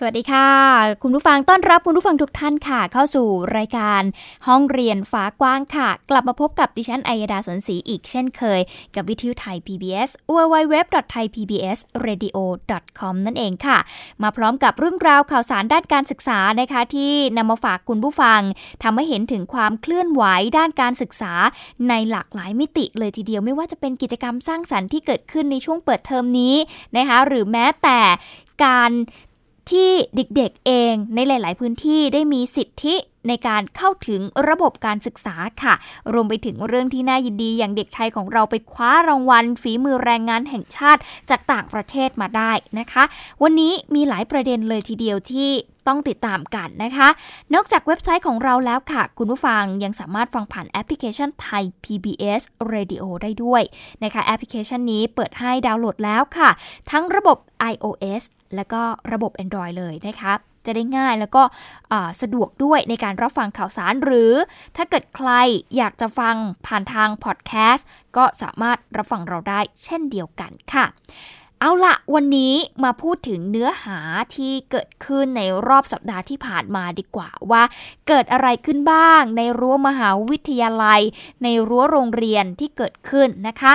สวัสดีค่ะ คุณผู้ฟังต้อนรับคุณผู้ฟังทุกท่านค่ะ เข้าสู่รายการห้องเรียนฟ้ากว้างค่ะ กลับมาพบกับดิฉันอัยดาสนศรีอีกเช่นเคย กับวิทยุไทย PBS www.thaipbsradio.com นั่นเองค่ะ มาพร้อมกับเรื่องราวข่าวสารด้านการศึกษานะคะที่นำมาฝากคุณผู้ฟังทำให้เห็นถึงความเคลื่อนไหวด้านการศึกษา ในหลากหลายมิติเลยทีเดียวไม่ว่าจะเป็นกิจกรรมสร้างสรรค์ที่เกิดขึ้นในช่วงเปิดเทอมนี้นะคะหรือแม้แต่การ ที่เด็กๆเองในหลาย ๆ พื้นที่ได้มีสิทธิในการเข้าถึงระบบการศึกษาค่ะ รวมไปถึงเรื่องที่น่ายินดีอย่างเด็กไทยของเราไปคว้ารางวัล ฝีมือแรงงานแห่งชาติจากต่างประเทศมาได้นะคะ วันนี้มีหลายประเด็นเลยทีเดียวที่ต้องติดตามกันนะคะ นอกจากเว็บไซต์ของเราแล้วค่ะ คุณผู้ฟังยังสามารถฟังผ่านแอปพลิเคชันไทย PBS Radio ได้ด้วยนะคะแอปพลิเคชันนี้เปิดให้ดาวน์โหลดแล้วค่ะ ทั้งระบบ iOS แล้วก็ระบบ Android เลยนะคะจะได้ง่ายแล้วก็สะดวกด้วยในการรับฟังข่าวสารหรือถ้าเกิดใครอยากจะฟังผ่านทางพอดแคสต์ก็สามารถรับฟังเราได้เช่นเดียวกันค่ะ เอาละวันนี้มาพูดถึงเนื้อหาที่เกิดขึ้นในรอบสัปดาห์ที่ผ่านมาดีกว่าว่า เกิดอะไรขึ้นบ้างในรั้วมหาวิทยาลัย ในรั้วโรงเรียนที่เกิดขึ้นนะคะ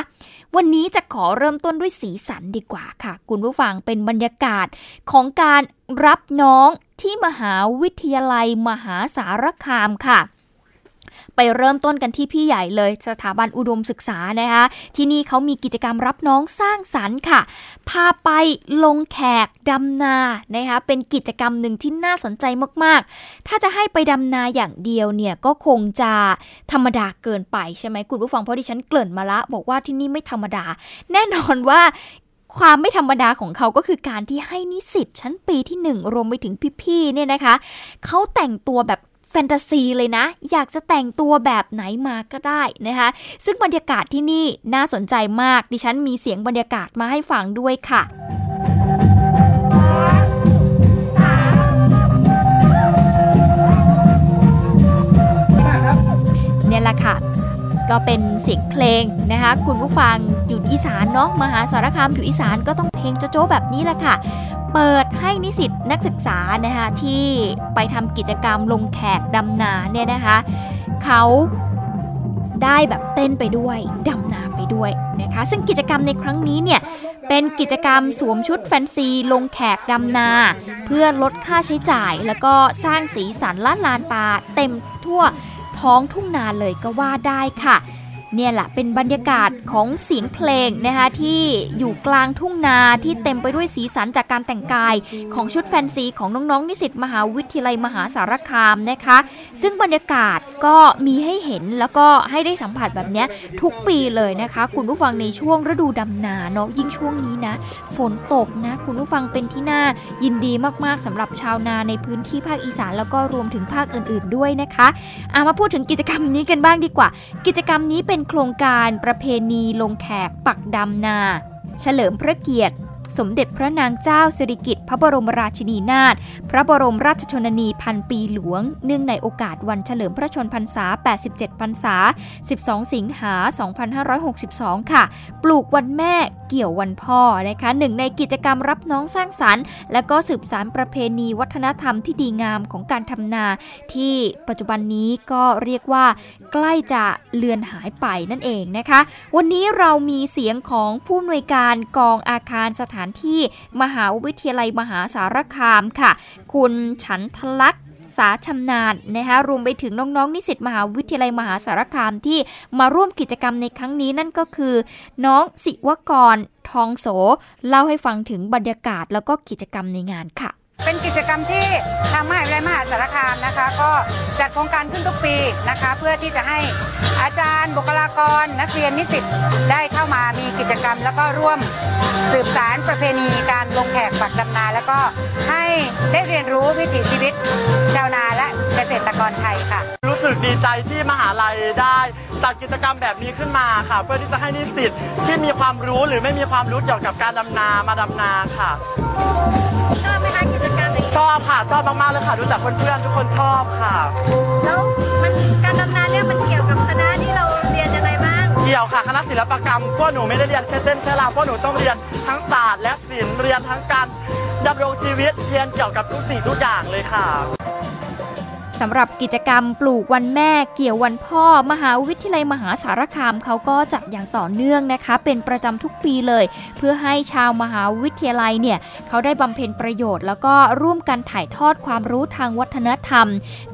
วันนี้จะขอเริ่มต้นด้วยสีสันดีกว่าค่ะ คุณผู้ฟังเป็นบรรยากาศของการรับน้องที่มหาวิทยาลัยมหาสารคามค่ะ ไปเริ่มต้นกันที่พี่ใหญ่เลยสถาบันอุดมศึกษานะคะที่นี่เขามีกิจกรรมรับน้องสร้างสรรค์ค่ะ พาไปลงแขกดำนานะคะเป็นกิจกรรมหนึ่งที่น่าสนใจมากๆ ถ้าจะให้ไปดำนาอย่างเดียวเนี่ยก็คงจะธรรมดาเกินไปใช่ไหมคุณผู้ฟังเพราะที่ฉันเกริ่นมาละ บอกว่าที่นี่ไม่ธรรมดา แน่นอนว่าความไม่ธรรมดาของเขาก็คือการที่ให้นิสิตชั้นปีที่หนึ่งรวมไปถึงพี่ๆเนี่ยนะคะ เขาแต่งตัวแบบ แฟนตาซีเลยนะ อยากจะแต่งตัวแบบไหนมาก็ได้นะคะ ซึ่งบรรยากาศที่นี่น่าสนใจมาก ดิฉันมีเสียงบรรยากาศมาให้ฟังด้วยค่ะเนี่ยแหละค่ะ ก็เป็นเสียงเพลงนะคะ คุณผู้ฟังอยู่อีสานเนาะมหาสารคามอยู่อีสานก็ต้องเพลงโจ๊ะแบบนี้แหละค่ะ เปิดให้นิสิตนักศึกษานะคะที่ไปทำกิจกรรมลงแขกดำนาเนี่ยนะคะเขาได้แบบเต้นไปด้วยดำนาไปด้วยนะคะ ซึ่งกิจกรรมในครั้งนี้เนี่ยเป็นกิจกรรมสวมชุดแฟนซีลงแขกดำนา เพื่อลดค่าใช้จ่าย แล้วก็สร้างสีสันล้านลานตาเต็มทั่ว ท้องทุ่งนาเลยก็ว่าได้ค่ะ เนี่ยแหละเป็นบรรยากาศของเสียงเพลงนะคะที่อยู่กลางทุ่งนาที่เต็มไปด้วยสีสันจากการแต่งกาย ของชุดแฟนซีของน้องๆนิสิตมหาวิทยาลัยมหาสารคามนะคะ ซึ่งบรรยากาศก็มีให้เห็นแล้วก็ให้ได้สัมผัสแบบนี้ทุกปีเลยนะคะ คุณผู้ฟังในช่วงฤดูดำนาเนาะยิ่งช่วงนี้นะฝนตกนะคุณผู้ฟังเป็นที่น่ายินดีมากๆสำหรับชาวนาในพื้นที่ภาคอีสานแล้วก็รวมถึงภาคอื่น ๆด้วยนะคะอามาพูดถึงกิจกรรมนี้กันบ้างดีกว่า กิจกรรมนี้เป็นโครงการประเพณีลงแขกปักดำนา เฉลิมพระเกียรติ สมเด็จพระนางเจ้าสิริกิติ์พระบรมราชินีนาถพระบรมราชชนนีพันปีหลวง เนื่องในโอกาสวันเฉลิมพระชนพรรษา 87 พรรษา 12 สิงหา 2562 ค่ะ ปลูกวันแม่เกี่ยววันพ่อนะคะหนึ่งในกิจกรรมรับน้องสร้างสรรค์ และก็สืบสารประเพณีวัฒนธรรมที่ดีงามของการทำนา ที่ปัจจุบันนี้ก็เรียกว่า ใกล้จะเลือนหายไปนั่นเองนะคะ วันนี้เรามีเสียงของผู้อำนวยการกองอาคารสถถานที่มหาวิทยาลัยมหาสารคามค่ะ คุณฉันทลักษสาชำนาญนะคะรวมไปถึงน้องๆนิสิตมหาวิทยาลัยมหาสารคามที่มาร่วมกิจกรรมในครั้งนี้นั่นก็คือ น้องสิวกรทองโส เล่าให้ฟังถึงบรรยากาศแล้วก็กิจกรรมในงานค่ะ เป็นกิจกรรมที่ทางมหาวิทยาลัยมหาสารคามนะคะ ก็จัดโครงการขึ้นทุกปีนะคะ เพื่อที่จะให้อาจารย์บุคลากร นักเรียนนิสิตได้เข้ามามีกิจกรรม แล้วก็ร่วมสืบสารประเพณีการลงแขกปักดำนา แล้วก็ให้ได้เรียนรู้วิถีชีวิตชาวนาและเกษตรกรไทยค่ะ รู้สึกดีใจที่มหาลัยได้ จัดกิจกรรมแบบนี้ขึ้นมาค่ะ เพื่อที่จะให้นิสิตที่มีความรู้หรือไม่มีความรู้เกี่ยวกับการดำนามาดำนาค่ะ ชอบไหมคะกิจกรรมอย่างนี้ชอบค่ะ ชอบมากๆเลยค่ะดูจากเพื่อนๆทุกคนชอบค่ะ แล้วมันการดำน้ำเนี่ยมันเกี่ยวกับคณะที่เราเรียนยังไงบ้าง เกี่ยวค่ะคณะศิลปกรรมพวกหนูไม่ได้เรียนแค่เต้นแค่รำพวกหนูต้องเรียนทั้งศาสตร์และศิลป์เรียนทั้งการดำรงชีวิตเรียนเกี่ยวกับทุกสิ่งทุกอย่างเลยค่ะ สำหรับกิจกรรมปลูกวันแม่เกี่ยววันพ่อ มหาวิทยาลัยมหาสารคามเขาก็จัดอย่างต่อเนื่องนะคะ เป็นประจำทุกปีเลย เพื่อให้ชาวมหาวิทยาลัยเนี่ยเขาได้บำเพ็ญประโยชน์ แล้วก็ร่วมกันถ่ายทอดความรู้ทางวัฒนธรรม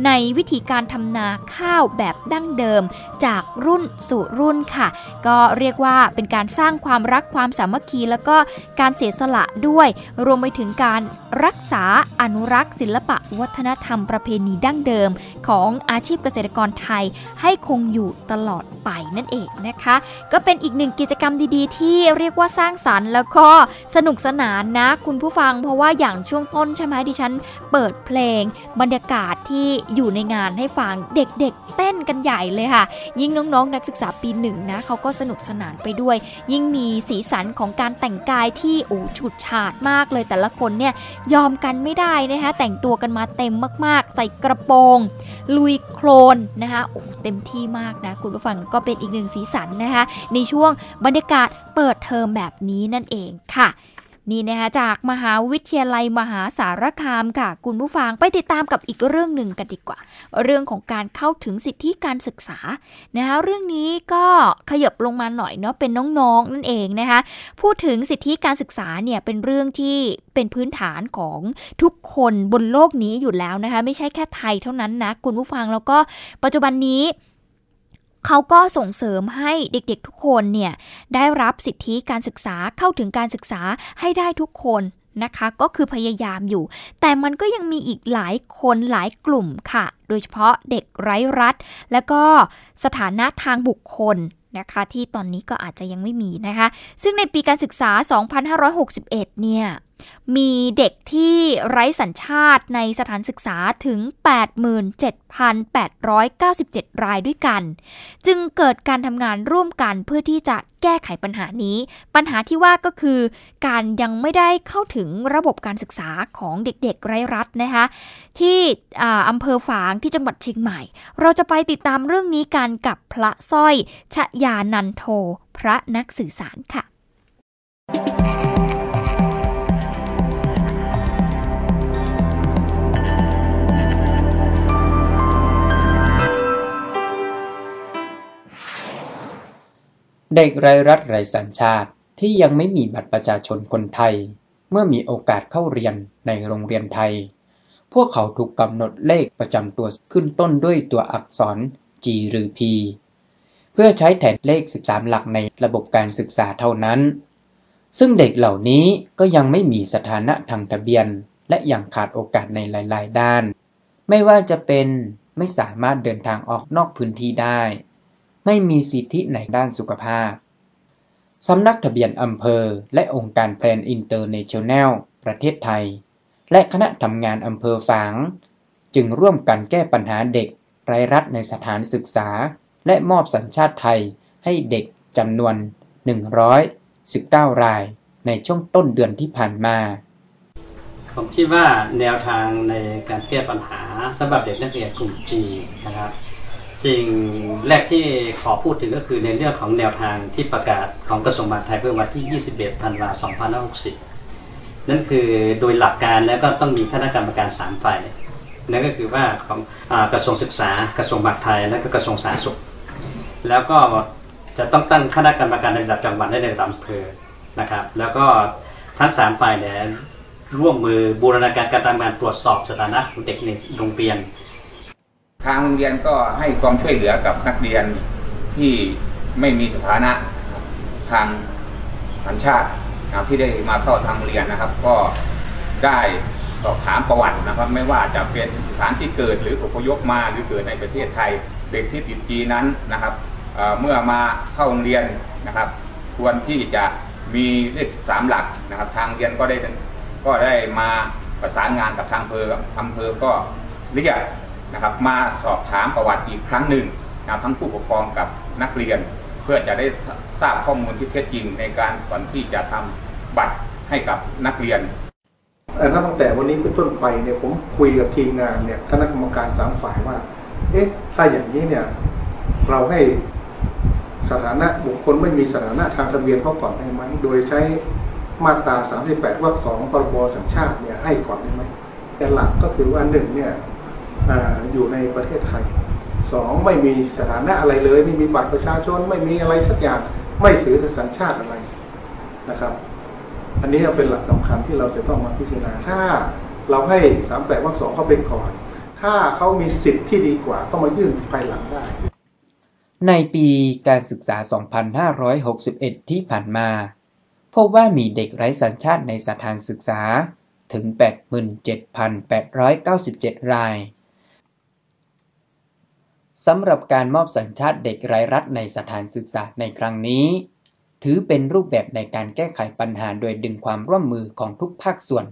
ในวิธีการทำนาข้าวแบบดั้งเดิม จากรุ่นสู่รุ่นค่ะ ก็เรียกว่าเป็นการสร้างความรักความสามัคคีแล้วก็การเสียสละด้วย รวมไปถึงการรักษาอนุรักษ์ ศิลปะวัฒนธรรมประเพณีดั้งเดิมของอาชีพเกษตรกรไทยให้คงอยู่ตลอดไปนั่นเองนะคะ ก็เป็นอีกหนึ่งกิจกรรมดีๆ ที่เรียกว่าสร้างสรรค์แล้วก็สนุกสนานนะ คุณผู้ฟังเพราะว่าอย่างช่วงต้นใช่ไหมดิฉันเปิดเพลง บรรยากาศที่อยู่ในงานให้ฟังเด็กๆ เต้นกันใหญ่เลยค่ะ ยิ่งน้องๆ นักศึกษาปีหนึ่งนะเขาก็สนุกสนานไปด้วย ยิ่งมีสีสันของการแต่งกายที่โอ้ฉุดฉาดมากเลยแต่ละคนเนี่ยยอมกันไม่ได้นะคะแต่งตัวกันมาเต็มมากๆ ใส่กระโปรง ลุยโคลนนะคะโอ้เต็มที่มากนะคุณผู้ฟังก็เป็นอีกหนึ่งสีสันนะคะในช่วงบรรยากาศเปิดเทอมแบบนี้นั่นเองค่ะ นี่นะคะจากมหาวิทยาลัยมหาสารคามค่ะ คุณผู้ฟังไปติดตามกับอีกเรื่องหนึ่งกันดีกว่า เรื่องของการเข้าถึงสิทธิการศึกษานะคะเรื่องนี้ก็ขยับลงมาหน่อยเนาะเป็นน้องๆนั่นเองนะคะพูดถึงสิทธิการศึกษาเนี่ยเป็นเรื่องที่เป็นพื้นฐานของทุกคนบนโลกนี้อยู่แล้วนะคะไม่ใช่แค่ไทยเท่านั้นนะคุณผู้ฟังแล้วก็ปัจจุบันนี้ เขาก็ส่งเสริมให้เด็กๆทุกคนเนี่ยได้รับสิทธิการศึกษาเข้าถึงการศึกษาให้ได้ทุกคนนะคะ ก็คือพยายามอยู่ แต่มันก็ยังมีอีกหลายคนหลายกลุ่มค่ะ โดยเฉพาะเด็กไร้รัฐ และก็สถานะทางบุคคลนะคะที่ตอนนี้ก็อาจจะยังไม่มีนะคะ ซึ่งในปีการศึกษา 2561 เนี่ย มีเด็กที่ไร้สัญชาติในสถานศึกษาถึง 87,897 รายด้วยกัน จึงเกิดการทำงานร่วมกันเพื่อที่จะแก้ไขปัญหานี้ ปัญหาที่ว่าก็คือ การยังไม่ได้เข้าถึงระบบการศึกษาของเด็กๆไร้รัฐนะคะที่ออำเภอฝางที่จังหวัดเชียงใหม่ เราจะไปติดตามเรื่องนี้กันกับพระสร้อยชยานันโท พระนักสื่อสารค่ะ เด็กไร้รัฐไร้สัญชาติที่ยังไม่มีบัตรประชาชนคนไทย เมื่อมีโอกาสเข้าเรียนในโรงเรียนไทย พวกเขาถูกกำหนดเลขประจำตัวขึ้นต้นด้วยตัวอักษร G หรือ P เพื่อใช้แทนเลข 13 หลักในระบบการศึกษาเท่านั้น ซึ่งเด็กเหล่านี้ก็ยังไม่มีสถานะทางทะเบียน และยังขาดโอกาสในหลาย ๆ ด้าน ไม่ว่าจะเป็นไม่สามารถเดินทางออกนอกพื้นที่ได้ ไม่มีสิทธิในด้านสุขภาพ สำนักทะเบียนอำเภอ และองค์การแพลนอินเตอร์เนชั่นแนลประเทศไทย และคณะทำงานอำเภอฝาง จึงร่วมกันแก้ปัญหาเด็กไร้รัฐในสถานศึกษา และมอบสัญชาติไทยให้เด็กจำนวน 119 ราย ในช่วงต้นเดือนที่ผ่านมา ผมคิดว่าแนวทางในการแก้ปัญหาสำหรับเด็กนักเรียนกลุ่ม G นะครับ สิ่งแรกที่ขอพูดถึงก็คือในเรื่องของแนวทางที่ประกาศของกระทรวงมหาดไทยเมื่อวันที่ 21ธันวาคม2560 นั่นคือโดยหลักการแล้วก็ต้องมีคณะกรรมการ3ฝ่ายนั่นก็คือว่าของอกระทรวงศึกษากระทรวงมหาดไทยและก็กระทรวงสาธารณสุข แล้วก็จะต้องตั้งคณะกรรมการในระดับจังหวัดและในระดับอำเภอนะครับ แล้วก็ทั้ง3ฝ่ายเนี่ยร่วมมือบูรณาการการทำงานตรวจสอบสถานะของเด็กในโรงเรียน ทางโรงเรียนก็ให้ความช่วยเหลือกับนักเรียนที่ไม่มีสถานะทางสัญชาตินะครับที่ได้มาเข้าทางเรียนนะครับ ก็ได้สอบถามประวัตินะครับ ไม่ว่าจะเป็นสถานที่เกิดหรืออพยพมาหรือเกิดในประเทศไทยเด็กที่ติดจีนั้นนะครับเเมื่อมาเข้าโรงเรียนนะครับ ควรที่จะมีเลขสามหลักนะครับ ทางเรียนก็ได้ก็ได้มาประสานงานกับทางอำเภออำเภอก็เรียก นะครับมาสอบถามประวัติอีกครั้งหนึ่งนะทั้งผู้ปกครองกับนักเรียน เพื่อจะได้ทราบข้อมูลที่เท็จจริงในการก่อนที่จะทำบัตรให้กับนักเรียนนับตั้งแต่วันนี้เป็นต้นไปเนี่ยผมคุยกับทีมงานเนี่ยคณะกรรมการสามฝ่ายว่า เอ๊ะถ้าอย่างนี้เนี่ยเราให้สถานะบุคคลไม่มีสถานะทางทะเบียนเขาก่อนได้ไหมโดยใช้มาตรา 38วรรคสองพรบสัญชาติเนี่ยให้ก่อนได้ไหมแต่หลักก็คือว่าหนึ่งเนี่ย ออยู่ในประเทศไทยสองไม่มีสถานะอะไรเลย ไม่มีบัตรประชาชนไม่มีอะไรสักอย่างไม่ถือสัญชาติอะไรนะครับ อันนี้เป็นหลักสำคัญที่เราจะต้องมาพิจารณาถ้าเราให้สามแปดวรรคสองเขาเป็นก่อน ถ้าเขามีสิทธิ์ที่ดีกว่าก็มายื่นภายหลังได้ ในปีการศึกษา 2561 ที่ผ่านมา พบว่ามีเด็กไร้สัญชาติในสถานศึกษาถึง 87,897 ราย สำหรับการมอบสัญชาติเด็กไร้รัฐในสถานศึกษาในครั้งนี้ ถือเป็นรูปแบบในการแก้ไขปัญหาโดยดึงความร่วมมือของทุกภาคส่วน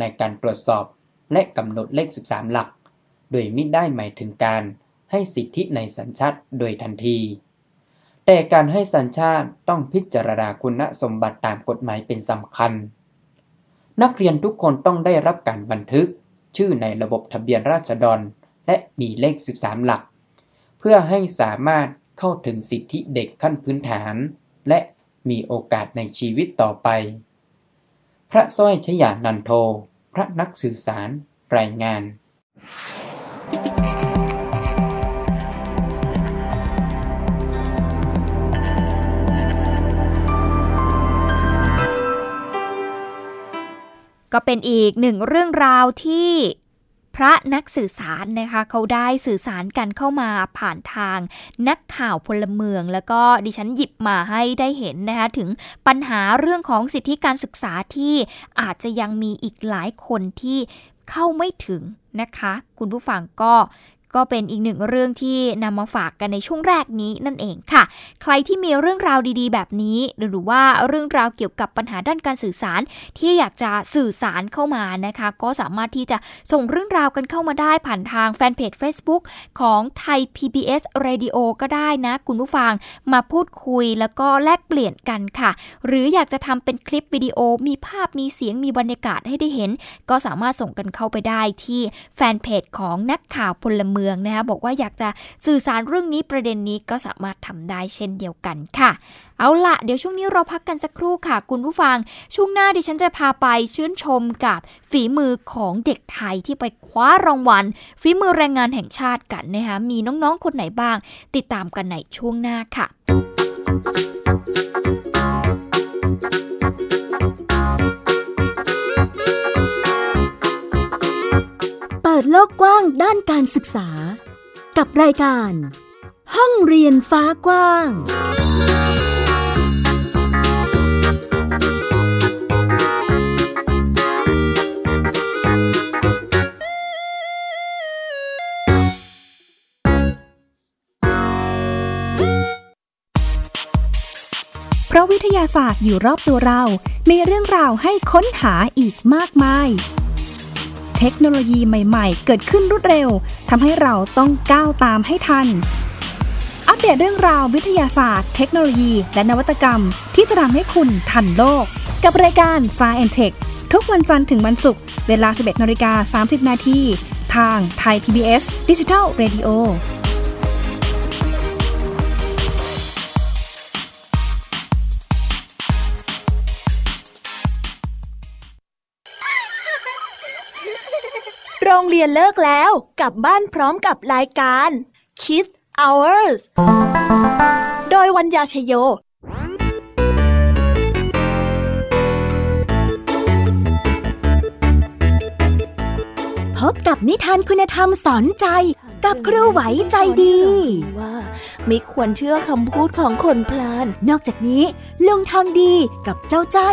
ในการตรวจสอบและกำหนดเลข 13 หลัก โดยไม่ได้หมายถึงการให้สิทธิในสัญชาติโดยทันที แต่การให้สัญชาติต้องพิจารณาคุณสมบัติตามกฎหมายเป็นสำคัญ นักเรียนทุกคนต้องได้รับการบันทึก ชื่อในระบบทะเบียนราษฎร และมีเลข 13 หลัก เพื่อให้สามารถเข้าถึงสิทธิเด็กขั้นพื้นฐาน และมีโอกาสในชีวิตต่อไป พระสร้อยชยานันโท พระนักสื่อสาร รายงานก็เป็นอีกหนึ่งเรื่องราวที่ ระนักสื่อสารนะคะเขาได้สื่อสารกันเข้ามาผ่านทางนักข่าวพลเมือง แล้วก็ดิฉันหยิบมาให้ได้เห็นนะคะถึงปัญหาเรื่องของสิทธิการศึกษาที่อาจจะยังมีอีกหลายคนที่เข้าไม่ถึงนะคะ คุณผู้ฟังก็ ก็เป็นอีกหนึ่งเรื่องที่นำมาฝากกันในช่วงแรกนี้นั่นเองค่ะ ใครที่มีเรื่องราวดีๆ แบบนี้ หรือว่าเรื่องราวเกี่ยวกับปัญหาด้านการสื่อสาร ที่อยากจะสื่อสารเข้ามานะคะ ก็สามารถที่จะส่งเรื่องราวกันเข้ามาได้ผ่านทางแฟนเพจ Facebook ของไทย PBS Radio ก็ได้นะ คุณผู้ฟังมาพูดคุยแล้วก็แลกเปลี่ยนกันค่ะ หรืออยากจะทำเป็นคลิปวิดีโอมีภาพมีเสียงมีบรรยากาศให้ได้เห็น ก็สามารถส่งกันเข้าไปได้ที่แฟนเพจของนักข่าวพลเมืองนะคะบอกว่าอยากจะสื่อสารเรื่องนี้ประเด็นนี้ก็สามารถทำได้เช่นเดียวกันค่ะ เอาละเดี๋ยวช่วงนี้เราพักกันสักครู่ค่ะ คุณผู้ฟัง ช่วงหน้าดิฉันจะพาไปชื่นชมกับฝีมือของเด็กไทยที่ไปคว้ารางวัลฝีมือแรงงานแห่งชาติกันนะคะมีน้องๆคนไหนบ้าง ติดตามกันในช่วงหน้าค่ะ ปิดโลกกว้างด้านการศึกษา กับรายการ ห้องเรียนฟ้ากว้าง เพราะวิทยาศาสตร์อยู่รอบตัวเรา มีเรื่องราวให้ค้นหาอีกมากมาย เทคโนโลยีใหม่ๆ เกิดขึ้นรวดเร็วทำให้เราต้องก้าวตามให้ทัน อัปเดตเรื่องราววิทยาศาสตร์ เทคโนโลยี และนวัตกรรม ที่จะทำให้คุณทันโลก กับรายการ s c i e n t e c h ทุกวันจันทร์ถึงวันศุกร์เวลา 11นาฬิกา30 นาทีทางไทย PBS ดิจิทัล Radio โรง เรียนเลิกแล้ว กลับบ้านพร้อมกับรายการ Kids Hours โดยวัญญาชยโยพบกับนิทานคุณธรรมสอนใจกับครูไหวใจดีว่าไม่ควรเชื่อคำพูดของคนพลาน นอกจากนี้ลุงทองดีกับเจ้าจ้อ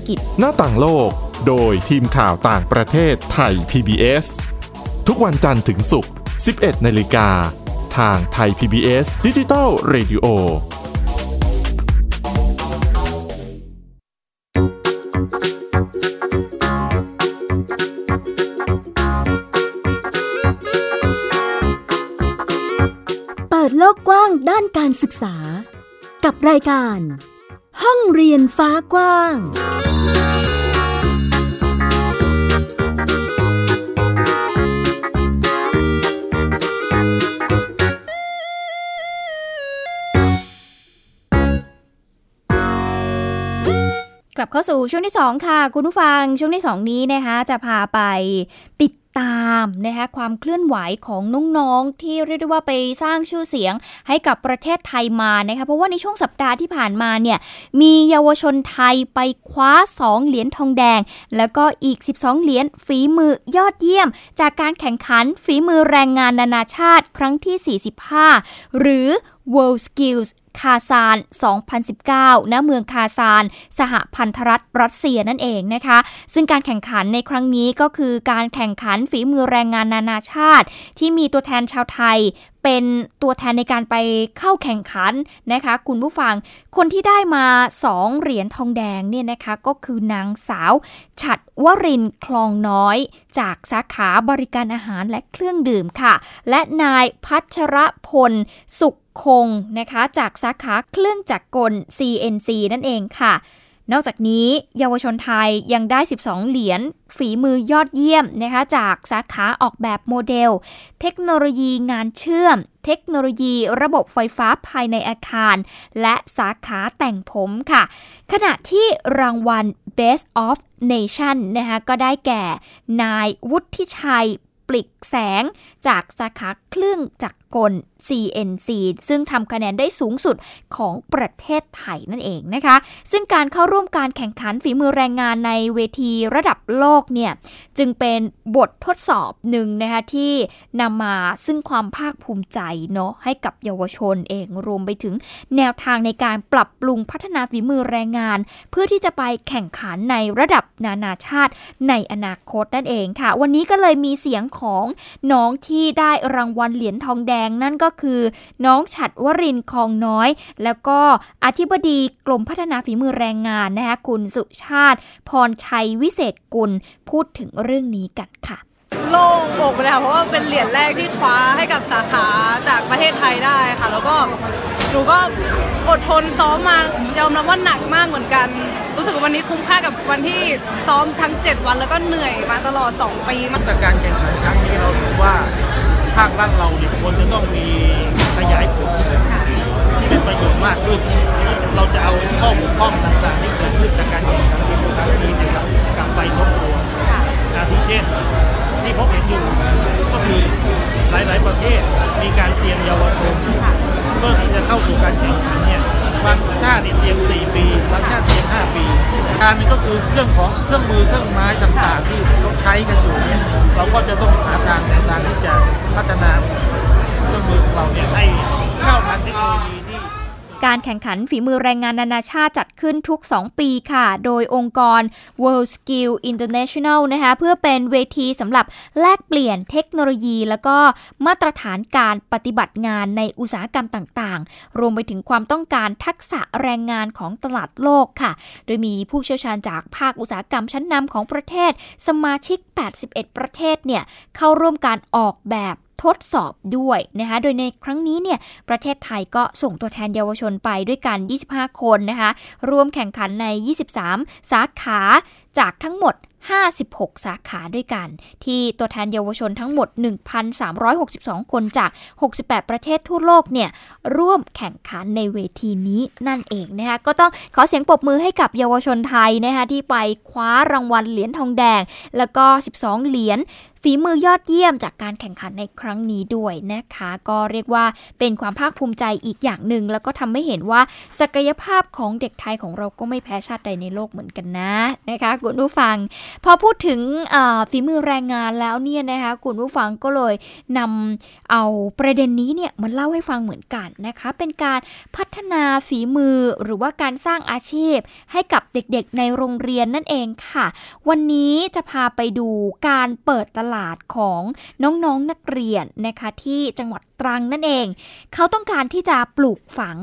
กิจ หน้าต่างโลก โดยทีมข่าวต่างประเทศไทย PBS ทุกวันจันทร์ถึงศุกร์ 11 นาฬิกา ทางไทย PBS ดิจิตอล Radio เปิดโลกกว้างด้านการศึกษา กับรายการ ห้องเรียนฟ้ากว้าง กลับเข้าสู่ช่วงที่ 2 ค่ะ คุณผู้ฟังช่วงที่ 2 นี้นะคะจะพาไปติดตามนะคะความเคลื่อนไหวของน้องๆที่เรียกได้ว่าไปสร้างชื่อเสียงให้กับประเทศไทยมานะคะเพราะว่าในช่วงสัปดาห์ที่ผ่านมาเนี่ยมีเยาวชนไทยไปคว้า 2 เหรียญทองแดง แล้วก็อีก 12 เหรียญฝีมือยอดเยี่ยม จากการแข่งขันฝีมือแรงงานนานาชาติครั้งที่ 45 หรือ World Skills คาซาน 2019 ณ เมืองคาซาน สหพันธรัฐรัสเซียนั่นเองนะคะ ซึ่งการแข่งขันในครั้งนี้ก็คือการแข่งขันฝีมือแรงงานนานาชาติ ที่มีตัวแทนชาวไทย เป็นตัวแทนในการไปเข้าแข่งขันนะคะ คุณผู้ฟัง คนที่ได้มา 2 เหรียญทองแดงเนี่ยนะคะก็คือนางสาว ฉัดวรินคลองน้อย จากสาขาบริการอาหารและเครื่องดื่มค่ะ และนายพัชรพลสุขคงนะคะ จากสาขาเครื่องจักรกล CNC นั่นเองค่ะ นอกจากนี้เยาวชนไทยยังได้ 12 เหรียญฝีมือยอดเยี่ยมนะคะจากสาขาออกแบบโมเดล เทคโนโลยีงานเชื่อม เทคโนโลยีระบบไฟฟ้าภายในอาคาร และสาขาแต่งผมค่ะ ขณะที่รางวัล Best of Nation นะคะก็ได้แก่ นายวุฒิชัยปลิก แสงจากสาขาเครื่องจักรกล CNC ซึ่งทำคะแนนได้สูงสุดของประเทศไทยนั่นเองนะคะ ซึ่งการเข้าร่วมการแข่งขันฝีมือแรงงานในเวทีระดับโลกเนี่ยจึงเป็นบททดสอบหนึ่งนะคะที่นำมาซึ่งความภาคภูมิใจเนาะให้กับเยาวชนเองรวมไปถึงแนวทางในการปรับปรุงพัฒนาฝีมือแรงงาน เพื่อที่จะไปแข่งขันในระดับนานาชาติในอนาคตนั่นเองค่ะ วันนี้ก็เลยมีเสียงของน้องที่ได้รางวัลเหรียญทองแดงนั่นก็คือ น้องฉัดวรินคองน้อย แล้วก็อธิบดีกรมพัฒนาฝีมือแรงงานนะคะคุณสุชาติ พรชัยวิเศษกุลพูดถึงเรื่องนี้กันค่ะ โล่งอกเลยค่ะเพราะว่าเป็นเหรียญแรกที่คว้าให้กับสาขาจากประเทศไทยได้ค่ะ แล้วก็หนูก็อดทนซ้อมมายอมรับว่าหนักมากเหมือนกัน รู้สึกว่าวันนี้คุ้มค่ากับวันที่ซ้อมทั้ง 7 วัน แล้วก็เหนื่อยมาตลอด 2 ปีมากจากการแข่งขันครั้งนี้เราถือว่าภาครัฐเราเนี่ยควรจะต้องมีขยายผลที่เป็นประโยชน์มากขึ้นเราจะเอาข้อมูลข้อมต่างๆที่เกิดขึ้นจากการแข่งขันครั้งนี้เนี่ยครับกลับไปทบทวนางชาติเนี่ยเตรียม4 ปีบางชาติเตรียม5 ปี การนี้ก็คือเรื่องของเครื่องมือเครื่องไม้ต่างๆที่เขาใช้กันอยู่เนี่ยเราก็จะต้องหาทางในการที่จะพัฒนาเครื่องมือของเราเนี่ยให้เข้าทันเทคโนโลยี การแข่งขันฝีมือแรงงานนานาชาติจัดขึ้นทุก 2 ปีค่ะ โดยองค์กร World Skill International นะคะเพื่อเป็นเวทีสำหรับแลกเปลี่ยนเทคโนโลยี แล้วก็มาตรฐานการปฏิบัติงานในอุตสาหกรรมต่างๆ รวมไปถึงความต้องการทักษะแรงงานของตลาดโลกค่ะ โดยมีผู้เชี่ยวชาญจากภาคอุตสาหกรรมชั้นนำของประเทศ สมาชิก 81 ประเทศเนี่ยเข้าร่วมการออกแบบ ทดสอบด้วยนะคะ โดยในครั้งนี้เนี่ยประเทศไทยก็ส่งตัวแทนเยาวชนไปด้วยกัน 25 คนนะคะ ร่วมแข่งขันใน 23 สาขา จากทั้งหมด 56 สาขาด้วยกัน ที่ตัวแทนเยาวชนทั้งหมด 1,362 คนจาก 68 ประเทศทั่วโลกเนี่ยร่วมแข่งขันในเวทีนี้นั่นเองนะคะก็ต้องขอเสียงปรบมือให้กับเยาวชนไทยนะคะที่ไปคว้ารางวัลเหรียญทองแดง แล้วก็ 12 เหรียญฝีมือยอดเยี่ยมจากการแข่งขันในครั้งนี้ด้วยนะคะ ก็เรียกว่าเป็นความภาคภูมิใจอีกอย่างหนึ่ง แล้วก็ทำให้เห็นว่าศักยภาพของเด็กไทยของเราก็ไม่แพ้ชาติใดในโลกเหมือนกันนะนะคะคุณผู้ฟัง พอพูดถึงฝีมือแรงงานแล้วเนี่ยนะคะคุณผู้ฟังก็เลยนำเอาประเด็นนี้เนี่ยมันเล่าให้ฟังเหมือนกันนะคะ เป็นการพัฒนาฝีมือหรือว่าการสร้างอาชีพ ให้กับเด็กๆในโรงเรียนนั่นเองค่ะ วันนี้จะพาไปดูการเปิดตลาดของน้องๆนนักเรียนนะคะที่จังหวัดตรังนั่นเอง เขาต้องการที่จะปลูกฝัง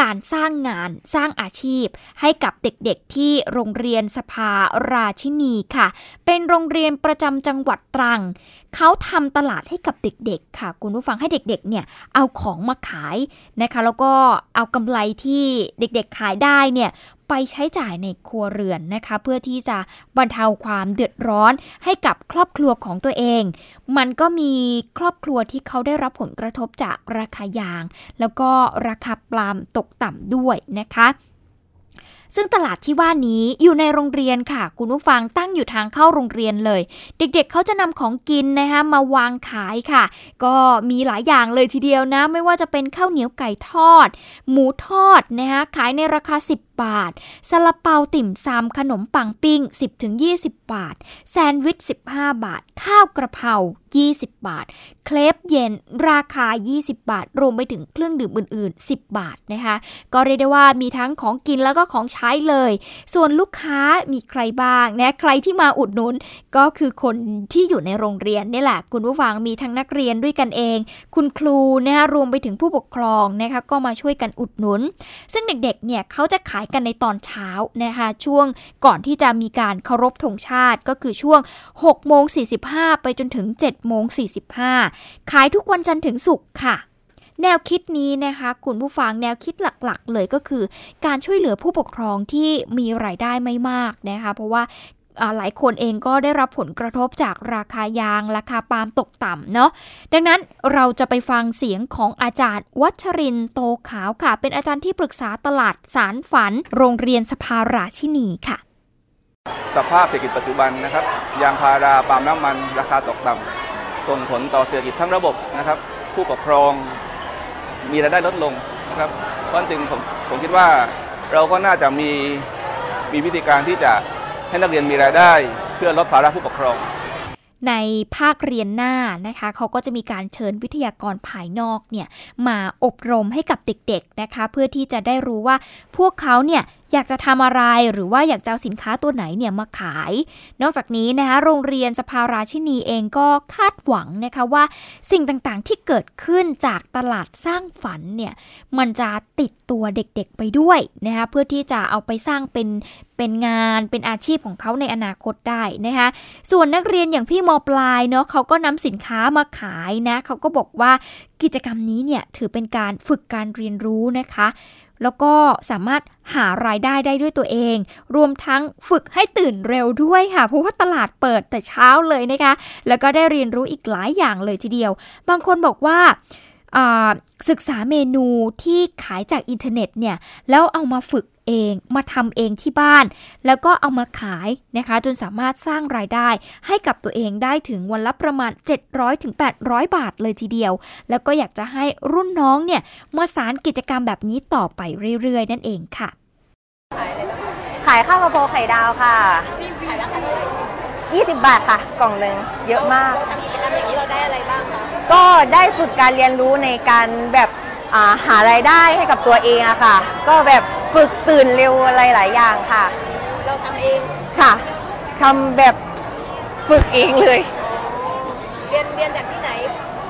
การสร้างงานสร้างอาชีพ ให้กับเด็กๆที่โรงเรียนสภาราชินีค่ะ เป็นโรงเรียนประจำจังหวัดตรัง เขาทำตลาดให้กับเด็กๆ ค่ะ คุณผู้ฟังให้เด็กๆเนี่ยเอาของมาขายนะคะ แล้วก็เอากำไรที่เด็กๆขายได้เนี่ย ไปใช้จ่ายในครัวเรือนนะคะ เพื่อที่จะบรรเทาความเดือดร้อนให้กับครอบครัวของตัวเอง มันก็มีครอบครัวที่เขาได้รับผลกระทบจากราคายาง แล้วก็ราคาปลามตกต่ำด้วยนะคะซึ่งตลาดที่ว่านี้อยู่ในโรงเรียนค่ะ คุณผู้ฟังตั้งอยู่ทางเข้าโรงเรียนเลย เด็กๆเเขาจะนำของกินนะคะมาวางขายค่ะ ก็มีหลายอย่างเลยทีเดียวนะ ไม่ว่าจะเป็นข้าวเหนียวไก่ทอด หมูทอดนะคะขายในราคา 10 บาทซาลาเปาติ่มซำขนมปังปิ้ง 10-20 บาท แซนด์วิช 15 บาท ข้าวกระเพรา 20 บาท เคลปเย็นราคา 20 บาท รวมไปถึงเครื่องดื่มอื่น ๆ 10 บาทนะคะ ก็เรียกได้ว่ามีทั้งของกินแล้วก็ของใช้เลย ส่วนลูกค้ามีใครบ้างนะ ใครที่มาอุดหนุนก็คือคนที่อยู่ในโรงเรียนนี่แหละ คุณผู้ฟังมีทั้งนักเรียนด้วยกันเอง คุณครูนะคะรวมไปถึงผู้ปกครองนะคะก็มาช่วยกันอุดหนุน ซึ่งเด็กๆ เนี่ยเขาจะขายกันในตอนเช้านะคะช่วงก่อนที่จะมีการเคารพธงชาติก็คือช่วง6โมง45 ไปจนถึง7โมง45 ขายทุกวันจันทร์ถึงศุกร์ค่ะแนวคิดนี้นะคะคุณผู้ฟังแนวคิดหลักๆ เลยก็คือ การช่วยเหลือผู้ปกครองที่มีรายได้ไม่มากนะคะเพราะว่า หลายคนเองก็ได้รับผลกระทบจากราคายาง ราคาปาล์มตกต่ำเนาะดังนั้นเราจะไปฟังเสียงของอาจารย์ วัชรินโตขาวค่ะ เป็นอาจารย์ที่ปรึกษาตลาดสารฝัน โรงเรียนสภาราชินีค่ะ สภาพเศรษฐกิจปัจจุบันนะครับ ยางพาราปาล์มน้ำมัน ราคาตกต่ำส่งผลต่อเศรษฐกิจทั้งระบบนะครับ ผู้ปกครองมีรายได้ลดลงนะครับเพราะจึงผมผมคิดว่าเราก็น่าจะมีมีวิธีการที่จะ ให้นักเรียนมีรายได้ เพื่อลดภาระผู้ปกครอง ในภาคเรียนหน้านะคะเขาก็จะมีการเชิญวิทยากรภายนอกเนี่ยมาอบรมให้กับเด็กๆนะคะ เพื่อที่จะได้รู้ว่าพวกเขาเนี่ย อยากจะทำอะไรหรือว่าอยากจะเอาสินค้าตัวไหนเนี่ยมาขาย นอกจากนี้นะคะโรงเรียนสภาราชินีเองก็คาดหวังนะคะว่า สิ่งต่างๆที่เกิดขึ้นจากตลาดสร้างฝันเนี่ยมันจะติดตัวเด็กๆไปด้วยนะคะเพื่อที่จะเอาไปสร้างเป็นเป็นงานเป็นอาชีพของเขาในอนาคตได้นะคะส่วนนักเรียนอย่างพี่มปลายเนาะเขาก็นำสินค้ามาขายนะเขาก็บอกว่ากิจกรรมนี้เนี่ยถือเป็นการฝึกการเรียนรู้นะคะ แล้วก็สามารถหารายได้ได้ด้วยตัวเอง รวมทั้งฝึกให้ตื่นเร็วด้วยค่ะ เพราะว่าตลาดเปิดแต่เช้าเลยนะคะ แล้วก็ได้เรียนรู้อีกหลายอย่างเลยทีเดียว บางคนบอกว่าศึกษาเมนูที่ขายจากอินเทอร์เน็ตเนี่ย แล้วเอามาฝึก เองมาทำเองที่บ้าน แล้วก็เอามาขายนะคะ จนสามารถสร้างรายได้ให้กับตัวเองได้ถึงวันละประมาณ 700-800 บาทเลยทีเดียว แล้วก็อยากจะให้รุ่นน้องเนี่ยมาสารกิจกรรมแบบนี้ต่อไปเรื่อยๆ นั่นเองค่ะ ขายข้าวกระเพราไข่ดาวค่ะขายราคาเท่าไหร่ยี่สิบบาทค่ะ กล่องหนึ่งเยอะมากทำกิจกรรมอย่างนี้เราได้อะไรบ้างคะก็ได้ฝึกการเรียนรู้ในการแบบ อ่าหารายได้ให้กับตัวเองอะค่ะ ก็แบบฝึกตื่นเร็วอะไรหลายอย่างค่ะ เราทำเองค่ะทำแบบฝึกเองเลย เรียนเรียนจากที่ไหน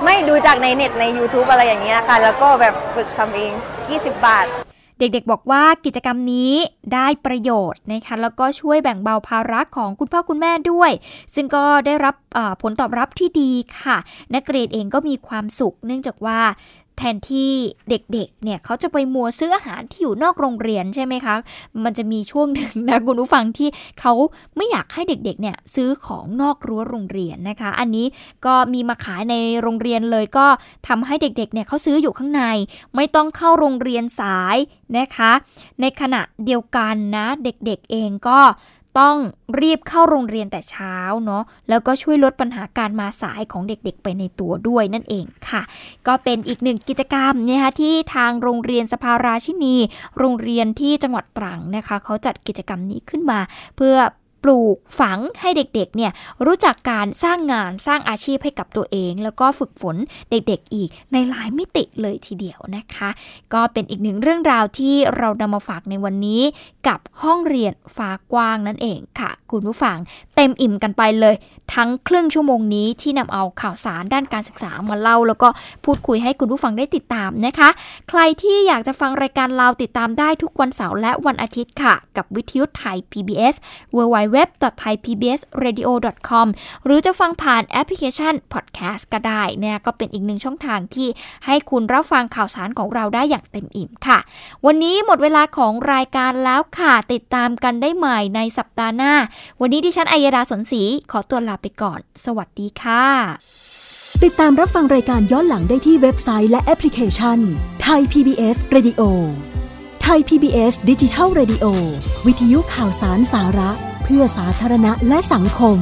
ไม่ดูจากในเน็ตใน YouTube อะไรอย่างนี้นะคะ แล้วก็แบบฝึกทำเอง 20 บาท เด็กๆบอกว่ากิจกรรมนี้ได้ประโยชน์นะคะแล้วก็ช่วยแบ่งเบาภาระของคุณพ่อคุณแม่ด้วย ซึ่งก็ได้รับผลตอบรับที่ดีค่ะ นักเรียนเองก็มีความสุข เนื่องจากว่า แทนที่เด็กๆ เนี่ยเขาจะไปมัวซื้ออาหารที่อยู่นอกโรงเรียนใช่ไหมคะ มันจะมีช่วงหนึ่งนะคุณผู้ฟังที่เขาไม่อยากให้เด็กๆ เนี่ยซื้อของนอกรั้วโรงเรียนนะคะ อันนี้ก็มีมาขายในโรงเรียนเลยก็ทำให้เด็กๆ เนี่ยเขาซื้ออยู่ข้างใน ไม่ต้องเข้าโรงเรียนสายนะคะ ในขณะเดียวกันนะเด็กๆ เองก็ ต้องรีบเข้าโรงเรียนแต่เช้าเนาะแล้วก็ช่วยลดปัญหาการมาสายของเด็กๆ ไปในตัวด้วยนั่นเองค่ะ ก็เป็นอีกหนึ่งกิจกรรมนะคะที่ทางโรงเรียนสภาราชินี โรงเรียนที่จังหวัดตรังนะคะเขาจัดกิจกรรมนี้ขึ้นมา เพื่อ ปลูกฝังให้เด็กๆเนี่ยรู้จักการสร้างงานสร้างอาชีพให้กับตัวเอง แล้วก็ฝึกฝนเด็กๆอีกในหลายมิติเลยทีเดียวนะคะ ก็เป็นอีกหนึ่งเรื่องราวที่เรานำมาฝากในวันนี้กับห้องเรียนฟ้ากว้างนั่นเองค่ะ คุณผู้ฟังเต็มอิ่มกันไปเลย ทั้งครึ่งชั่วโมงนี้ที่นำเอาข่าวสารด้านการศึกษามาเล่า แล้วก็พูดคุยให้คุณผู้ฟังได้ติดตามนะคะ ใครที่อยากจะฟังรายการเราติดตามได้ทุกวันเสาร์และวันอาทิตย์ค่ะ กับวิทยุไทย PBS w w www.thaipbsradio.com หรือจะฟังผ่านแอปพลิเคชัน Podcast ก็ได้เนี่ยก็เป็นอีกหนึ่งช่องทางที่ให้คุณรับฟังข่าวสารของเราได้อย่างเต็มอิ่มค่ะ วันนี้หมดเวลาของรายการแล้วค่ะ ติดตามกันได้ใหม่ในสัปดาห์หน้า วันนี้ดิฉันอัยดาสนศรีขอตัวลาไปก่อน สวัสดีค่ะ ติดตามรับฟังรายการย้อนหลังได้ที่เว็บไซต์และแอปพลิเคชันไทย PBS Radio ไทย PBS ดิจิทัล Radio วิทยุข่าวสารสาระ พื่อสาธารณะและสังคม